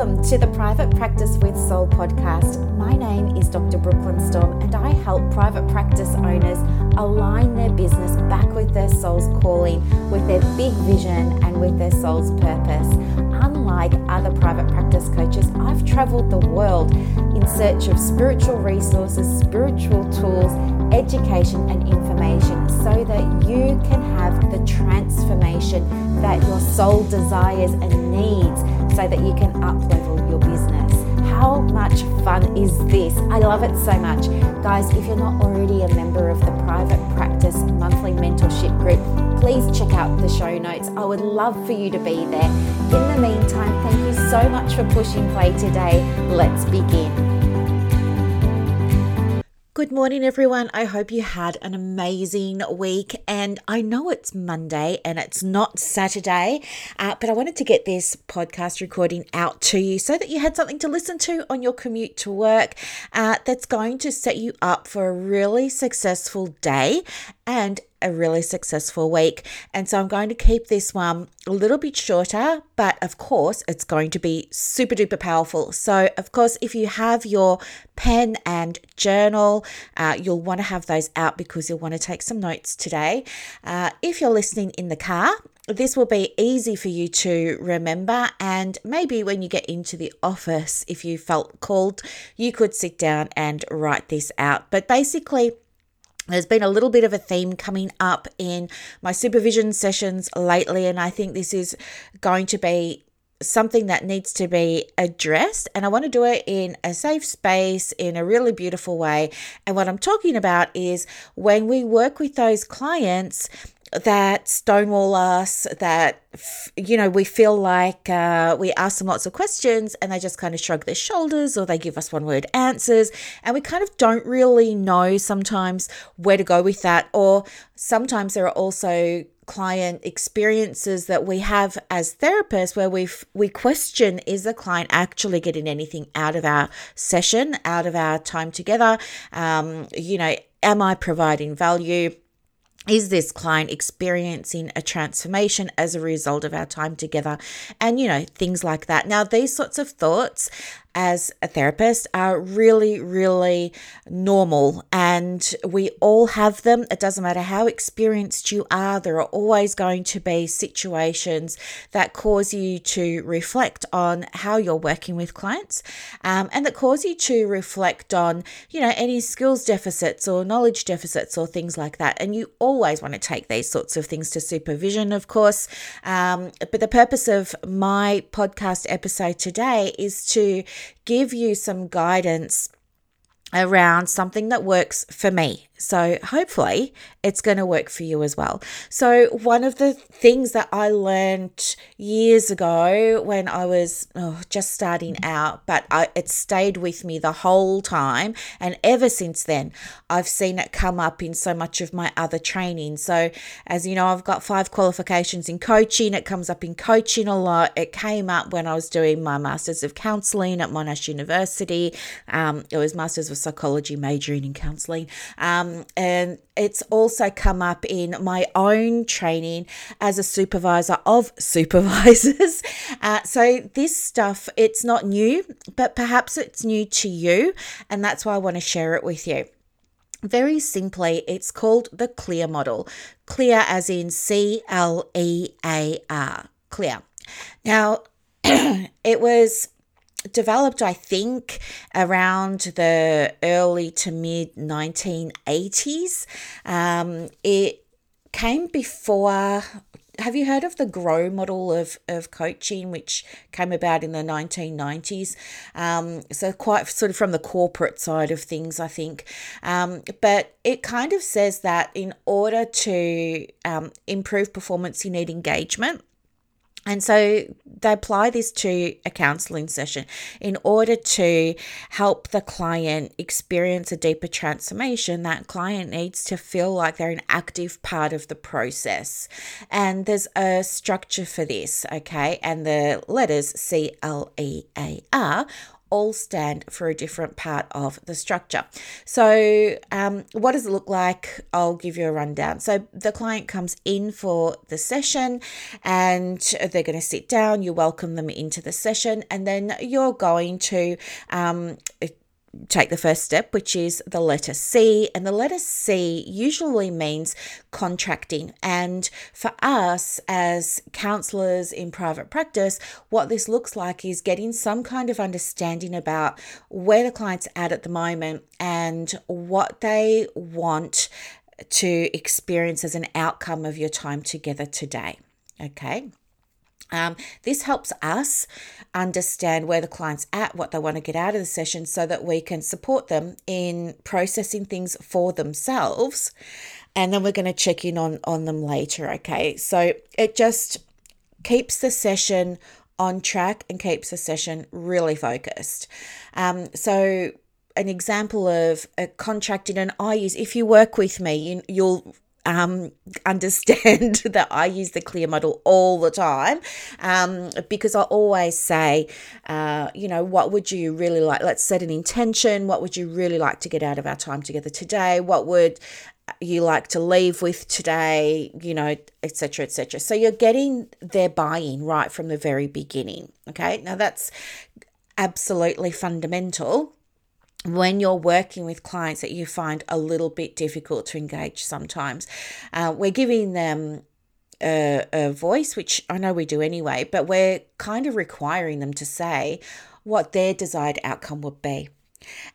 Welcome to the Private Practice with Soul podcast. My name is Dr. Brooklyn Storm, and I help private practice owners align their business back with their soul's calling, with their big vision, and with their soul's purpose. Unlike other private practice coaches, I've traveled the world in search of spiritual resources, spiritual tools, education, and information so that you can have the transformation that your soul desires and needs so that you can up level your business. How much fun is this? I love it so much. Guys, if you're not already a member of the Private Practice Monthly Mentorship Group, please check out the show notes. I would love for you to be there. In the meantime, thank you so much for pushing play today. Let's begin. Good morning, everyone. I hope you had an amazing week. And I know it's Monday and it's not Saturday, uh, but I wanted to get this podcast recording out to you so that you had something to listen to on your commute to work uh, that's going to set you up for a really successful day and a really successful week. And so I'm going to keep this one a little bit shorter, but of course, it's going to be super duper powerful. So, of course, if you have your pen and journal, uh, you'll want to have those out because you'll want to take some notes today. Uh, if you're listening in the car, this will be easy for you to remember. And maybe when you get into the office, if you felt called, you could sit down and write this out. But basically, there's been a little bit of a theme coming up in my supervision sessions lately, and I think this is going to be something that needs to be addressed and I want to do it in a safe space in a really beautiful way. And what I'm talking about is when we work with those clients that stonewall us, that, you know, we feel like uh, we ask them lots of questions and they just kind of shrug their shoulders or they give us one word answers. And we kind of don't really know sometimes where to go with that. Or sometimes there are also client experiences that we have as therapists where we we question is the client actually getting anything out of our session out of our time together um, you know am i providing value is this client experiencing a transformation as a result of our time together? And you know things like that. Now these sorts of thoughts as a therapist are really, really normal and we all have them. It doesn't matter how experienced you are, there are always going to be situations that cause you to reflect on how you're working with clients um, and that cause you to reflect on, you know, any skills deficits or knowledge deficits or things like that. And you always want to take these sorts of things to supervision, of course. Um, but the purpose of my podcast episode today is to give you some guidance around something that works for me. So hopefully it's going to work for you as well. So, one of the things that I learned years ago when I was oh, just starting out, but I, it stayed with me the whole time. And ever since then, I've seen it come up in so much of my other training. So, as you know, I've got five qualifications in coaching. It comes up in coaching a lot. It came up when I was doing my Masters of Counseling at Monash University. Um, it was Masters of Psychology majoring in counseling. Um, um, and it's also come up in my own training as a supervisor of supervisors. Uh, so this stuff, it's not new, but perhaps it's new to you. And that's why I want to share it with you. Very simply, it's called the CLEAR model. CLEAR as in C L E A R. CLEAR. Now, it was developed, I think, around the early to mid 1980s. Um, it came before. Have you heard of the GROW model of, of coaching, which came about in the 1990s? Um, so, quite sort of from the corporate side of things, I think. Um, but it kind of says that in order to um, improve performance, you need engagement. And so they apply this to a counseling session in order to help the client experience a deeper transformation. That client needs to feel like they're an active part of the process. And there's a structure for this, okay? And the letters C L E A R all stand for a different part of the structure. So, um, what does it look like? I'll give you a rundown. So, the client comes in for the session and they're going to sit down, you welcome them into the session, and then you're going to um, take the first step, which is the letter C. And the letter C usually means contracting. And for us as counselors in private practice, what this looks like is getting some kind of understanding about where the client's at at the moment and what they want to experience as an outcome of your time together today. Okay. Um, this helps us understand where the client's at, what they want to get out of the session, so that we can support them in processing things for themselves. And then we're going to check in on, on them later. Okay. So it just keeps the session on track and keeps the session really focused. Um, so an example of a contract in an I use if you work with me, you, you'll um, understand that I use the clear model all the time um, because I always say, uh, you know, what would you really like? Let's set an intention. What would you really like to get out of our time together today? What would you like to leave with today? You know, etc., etc. So you're getting their buy-in right from the very beginning. Okay, now that's absolutely fundamental when you're working with clients that you find a little bit difficult to engage sometimes. Uh, we're giving them a, a voice, which I know we do anyway, but we're kind of requiring them to say what their desired outcome would be.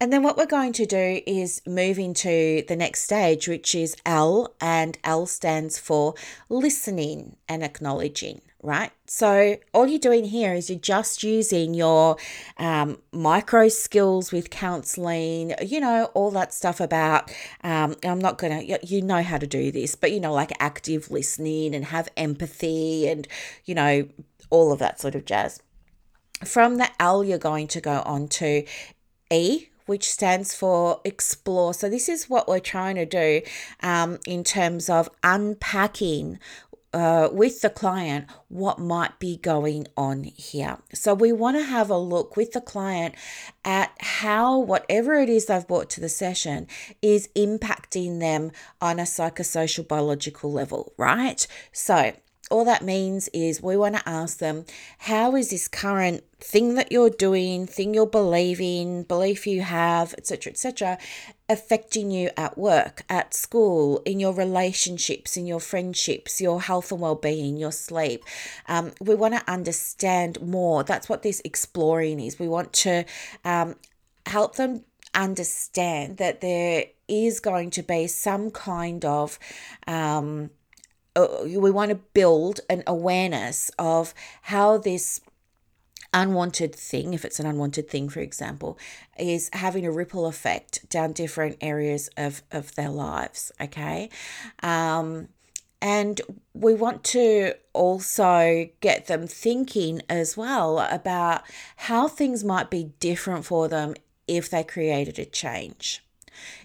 And then what we're going to do is move into the next stage, which is L, and L stands for listening and acknowledging right? So all you're doing here is you're just using your um, micro skills with counseling, you know, all that stuff about, um, I'm not going to, you know how to do this, but, you know, like active listening and have empathy and, you know, all of that sort of jazz. From the L, you're going to go on to E, which stands for explore. So, this is what we're trying to do um, in terms of unpacking uh, with the client what might be going on here. So we want to have a look with the client at how whatever it is they've brought to the session is impacting them on a psychosocial biological level, right? So all that means is we want to ask them, how is this current thing that you're doing, thing you're believing, belief you have, etc., etc., affecting you at work, at school, in your relationships, in your friendships, your health and well-being, your sleep. Um, we want to understand more. That's what this exploring is. We want to um, help them understand that there is going to be some kind of um, uh, we want to build an awareness of how this unwanted thing, if it's an unwanted thing, for example, is having a ripple effect down different areas of, of their lives. Okay. Um, and we want to also get them thinking as well about how things might be different for them if they created a change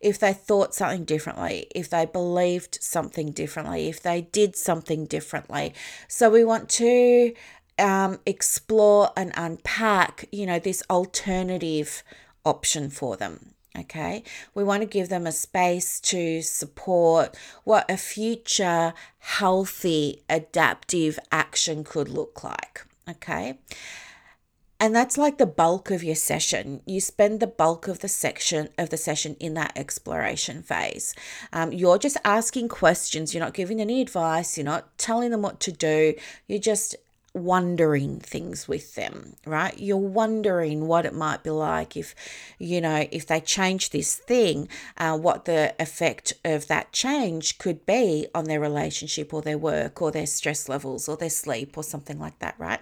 if they thought something differently, if they believed something differently, if they did something differently. So we want to um, explore and unpack, you know, this alternative option for them. Okay, we want to give them a space to support what a future healthy adaptive action could look like. Okay, and that's like the bulk of your session. You spend the bulk of the section of the session in that exploration phase. Um, you're just asking questions. You're not giving any advice. You're not telling them what to do. You're just wondering things with them, right? You're wondering what it might be like if, you know, if they change this thing, uh, what the effect of that change could be on their relationship or their work or their stress levels or their sleep or something like that, right?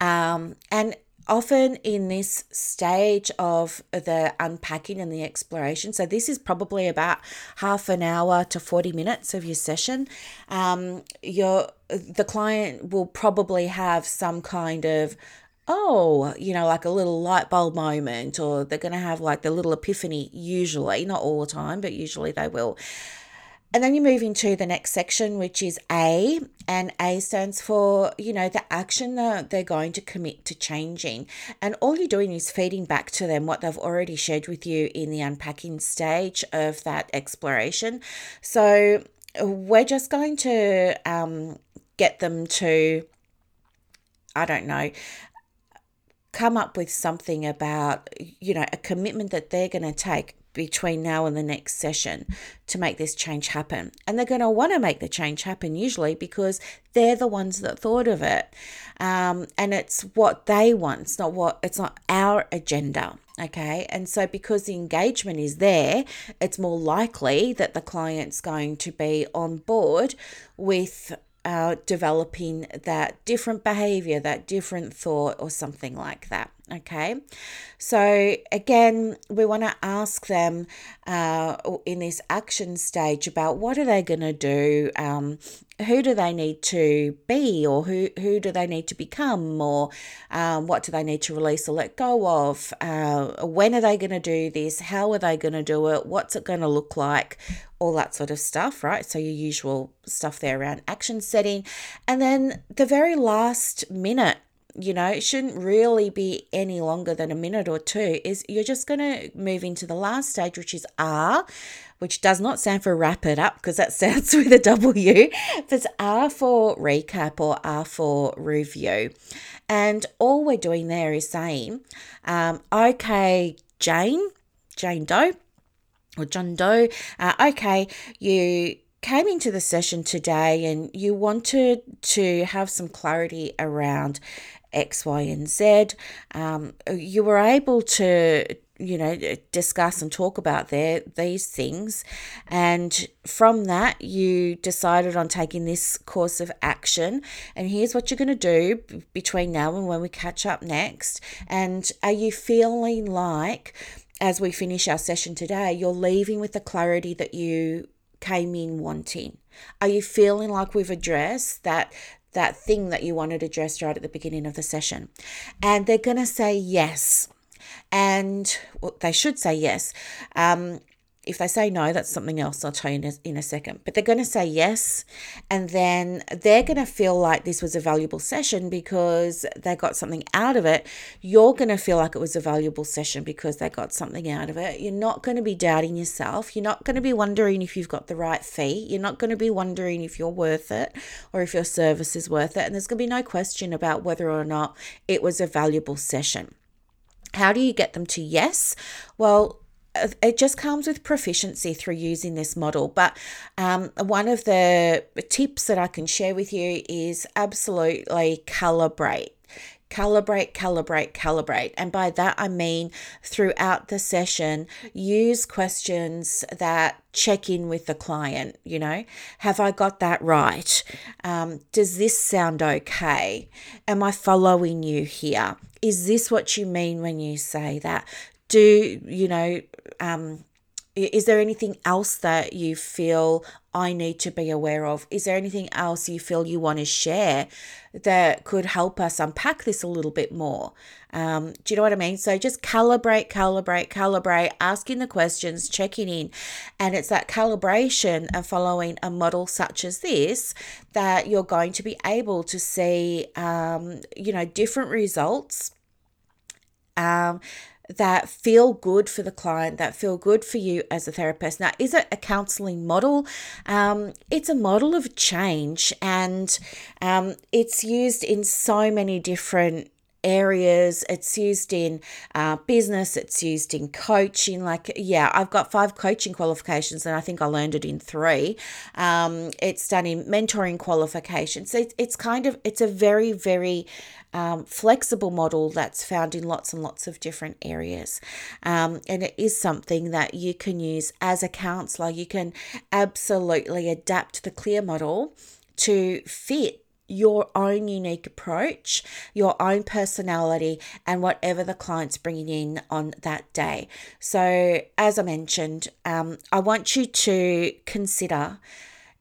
Um, and often in this stage of the unpacking and the exploration, so this is probably about half an hour to 40 minutes of your session, um, your the client will probably have some kind of oh, you know, like a little light bulb moment, or they're going to have like the little epiphany, usually, not all the time, but usually they will. And then you move into the next section, which is A, and A stands for, you know, the action that they're going to commit to changing. And all you're doing is feeding back to them what they've already shared with you in the unpacking stage of that exploration. So we're just going to um, get them to, I don't know, come up with something about, you know, a commitment that they're going to take between now and the next session to make this change happen. And they're going to want to make the change happen usually because they're the ones that thought of it. Um, and it's what they want. It's not what, it's not our agenda. Okay. And so because the engagement is there, it's more likely that the client's going to be on board with uh, developing that different behavior, that different thought, or something like that. Okay, so again, we want to ask them uh, in this action stage about what are they going to do, um, who do they need to be, or who who do they need to become, or um, what do they need to release or let go of? Uh, when are they going to do this? How are they going to do it? What's it going to look like? All that sort of stuff, right? So your usual stuff there around action setting, and then the very last minute you know, it shouldn't really be any longer than a minute or two, is you're just going to move into the last stage, which is R, which does not stand for wrap it up because that sounds with a W. It's R for recap or R for review. And all we're doing there is saying, um, okay, Jane, Jane Doe, or John Doe, uh, okay, you came into the session today and you wanted to have some clarity around X, Y, and Z. Um, you were able to, you know, discuss and talk about their these things, and from that you decided on taking this course of action. And here's what you're going to do between now and when we catch up next. And are you feeling like, as we finish our session today, you're leaving with the clarity that you came in wanting? Are you feeling like we've addressed that that thing that you wanted addressed right at the beginning of the session. And they're going to say yes. And well, they should say yes. Um, if they say no, that's something else I'll tell you in a, in a second. But they're going to say yes. And then they're going to feel like this was a valuable session because they got something out of it. You're going to feel like it was a valuable session because they got something out of it. You're not going to be doubting yourself. You're not going to be wondering if you've got the right fee. You're not going to be wondering if you're worth it or if your service is worth it. And there's going to be no question about whether or not it was a valuable session. How do you get them to yes? Well, it just comes with proficiency through using this model. But um, one of the tips that I can share with you is absolutely calibrate. Calibrate, calibrate, calibrate. And by that, I mean throughout the session, use questions that check in with the client. You know, have I got that right? Um, does this sound okay? Am I following you here? Is this what you mean when you say that? do you know um, is there anything else that you feel I need to be aware of? Is there anything else you feel you want to share that could help us unpack this a little bit more? Um, do you know what I mean? So just calibrate, calibrate, calibrate, asking the questions, checking in. And it's that calibration and following a model such as this that you're going to be able to see, um, you know, different results. Um, that feel good for the client, that feel good for you as a therapist. Now, is it a counseling model? Um, it's a model of change and um, it's used in so many different areas. It's used in uh, business, it's used in coaching. Like, yeah, I've got five coaching qualifications and I think I learned it in three. Um, it's done in mentoring qualifications. It's, it's kind of, it's a very, very um, flexible model that's found in lots and lots of different areas. Um, and it is something that you can use as a counselor. You can absolutely adapt the clear model to fit your own unique approach, your own personality, and whatever the client's bringing in on that day. So, as I mentioned, um, I want you to consider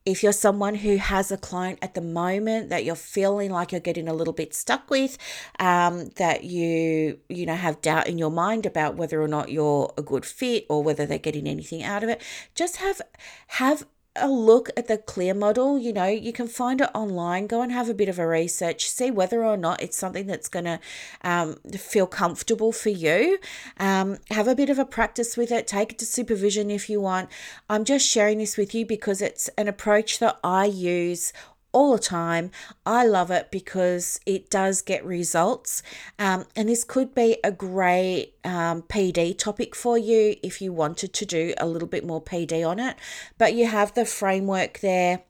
if you're someone who has a client at the moment that you're feeling like you're getting a little bit stuck with, um, that you you know have doubt in your mind about whether or not you're a good fit or whether they're getting anything out of it, just have have a look at the clear model you know you can find it online go and have a bit of a research see whether or not it's something that's going to um, feel comfortable for you. Um, have a bit of a practice with it take it to supervision if you want. I'm just sharing this with you because it's an approach that i use all the time. I love it because it does get results. Um, and this could be a great um, PD topic for you if you wanted to do a little bit more PD on it. But you have the framework there.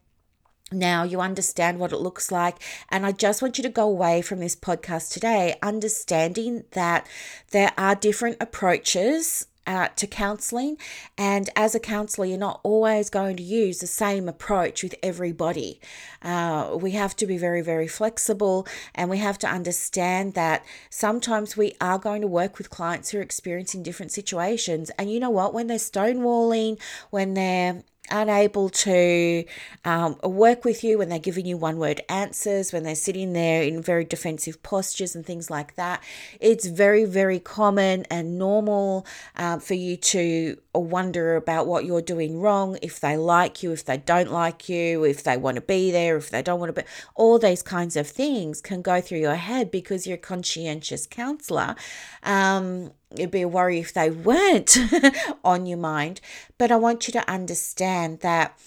Now you understand what it looks like. And I just want you to go away from this podcast today understanding that there are different approaches uh, to counseling. And as a counselor, you're not always going to use the same approach with everybody. Uh, we have to be very, very flexible and we have to understand that sometimes we are going to work with clients who are experiencing different situations. And you know what? When they're stonewalling, when they're unable to um, work with you when they're giving you one word answers, when they're sitting there in very defensive postures and things like that. It's very, very common and normal uh, for you to wonder about what you're doing wrong, if they like you, if they don't like you, if they want to be there, if they don't want to be. All these kinds of things can go through your head because you're a conscientious counselor. Um, it'd be a worry if they weren't on your mind. But I want you to understand that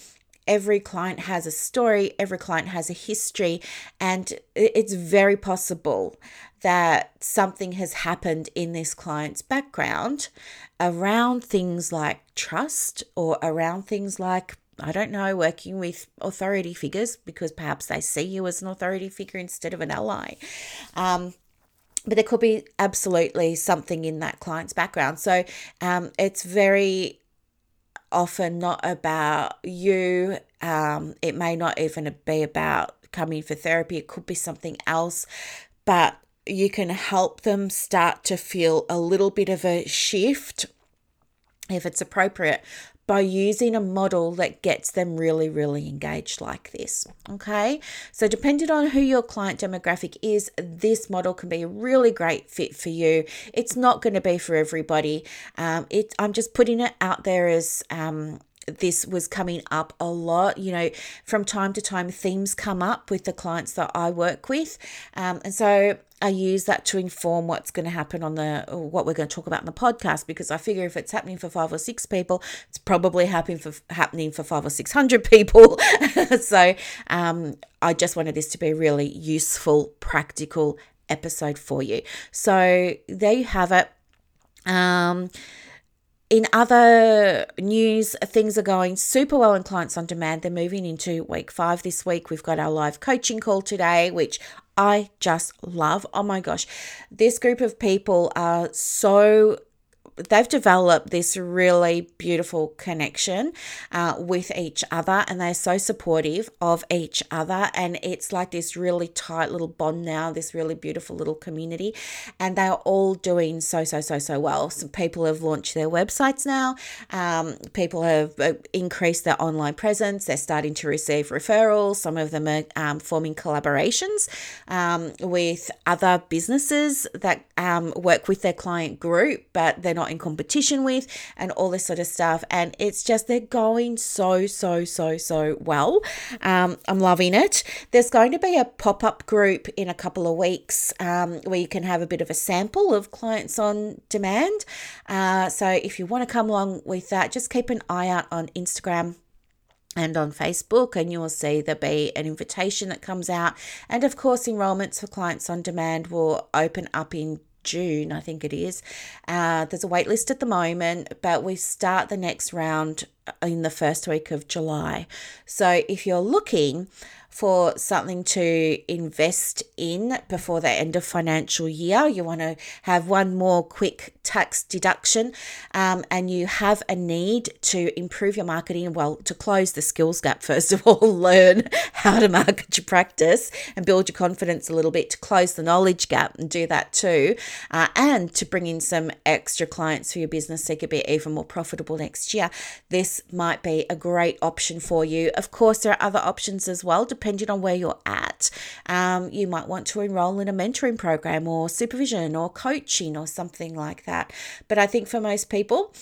every client has a story, every client has a history, and it's very possible that something has happened in this client's background around things like trust or around things like I don't know, working with authority figures because perhaps they see you as an authority figure instead of an ally. Um, but there could be absolutely something in that client's background. So um, it's very often not about you. Um, it may not even be about coming for therapy, it could be something else. But you can help them start to feel a little bit of a shift if it's appropriate by using a model that gets them really, really engaged like this. Okay, so depending on who your client demographic is, this model can be a really great fit for you. It's not going to be for everybody. Um, it, I'm just putting it out there as um, this was coming up a lot. You know, from time to time, themes come up with the clients that I work with. Um, and so I use that to inform what's going to happen on the what we're going to talk about in the podcast because I figure if it's happening for five or six people, it's probably happening for happening for five or six hundred people. so um, I just wanted this to be a really useful, practical episode for you. So there you have it. Um, in other news, things are going super well in Clients on Demand. They're moving into week five this week. We've got our live coaching call today, which I just love. Oh my gosh, this group of people are so they've developed this really beautiful connection uh, with each other and they're so supportive of each other and it's like this really tight little bond now this really beautiful little community and they are all doing so so so so well. Some people have launched their websites now um, people have uh, increased their online presence they're starting to receive referrals some of them are um, forming collaborations um, with other businesses that um, work with their client group but they're not in competition with and all this sort of stuff. And it's just, they're going so, so, so, so well. Um, I'm loving it. There's going to be a pop up group in a couple of weeks um, where you can have a bit of a sample of clients on demand. Uh, so if you want to come along with that, just keep an eye out on Instagram and on Facebook, and you will see there'll be an invitation that comes out. And of course, enrollments for clients on demand will open up in June, I think it is. Uh, there's a wait list at the moment, but we start the next round in the first week of July. So if you're looking, for something to invest in before the end of financial year. You want to have one more quick tax deduction um, and you have a need to improve your marketing, well, to close the skills gap, first of all, learn how to market your practice and build your confidence a little bit to close the knowledge gap and do that too, uh, and to bring in some extra clients for your business so you could be even more profitable next year. This might be a great option for you. Of course, there are other options as well, depending on where you're at. Um, you might want to enroll in a mentoring program or supervision or coaching or something like that. But I think for most people,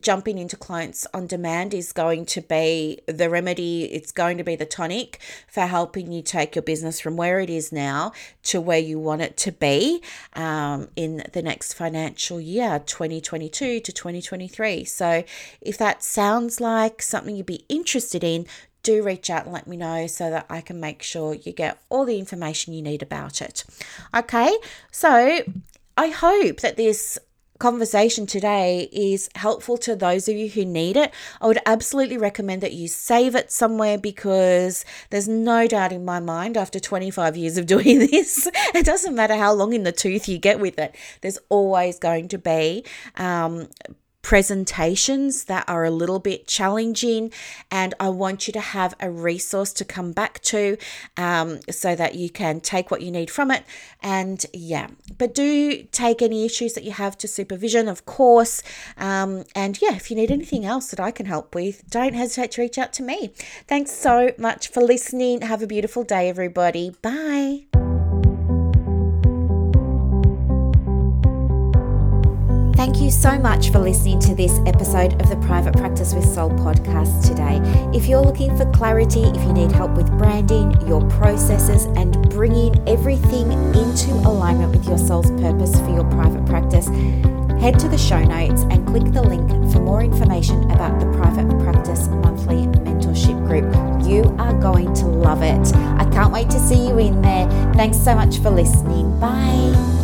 jumping into clients on demand is going to be the remedy. It's going to be the tonic for helping you take your business from where it is now to where you want it to be um, in the next financial year, 2022 to 2023. So, if that sounds like something you'd be interested in, do reach out and let me know so that I can make sure you get all the information you need about it. Okay, so I hope that this conversation today is helpful to those of you who need it, I would absolutely recommend that you save it somewhere because there's no doubt in my mind after 25 years of doing this, it doesn't matter how long in the tooth you get with it, there's always going to be um, presentations that are a little bit challenging and i want you to have a resource to come back to um, so that you can take what you need from it. And yeah. But do take any issues that you have to supervision of course. Um, and yeah if you need anything else that i can help with don't hesitate to reach out to me. Thanks so much for listening. Have a beautiful day everybody. Bye so much for listening to this episode of the Private Practice with Soul podcast today. If you're looking for clarity, if you need help with branding, your processes, and bringing everything into alignment with your soul's purpose for your private practice, head to the show notes and click the link for more information about the Private Practice Monthly Mentorship Group. You are going to love it. I can't wait to see you in there. Thanks so much for listening. Bye.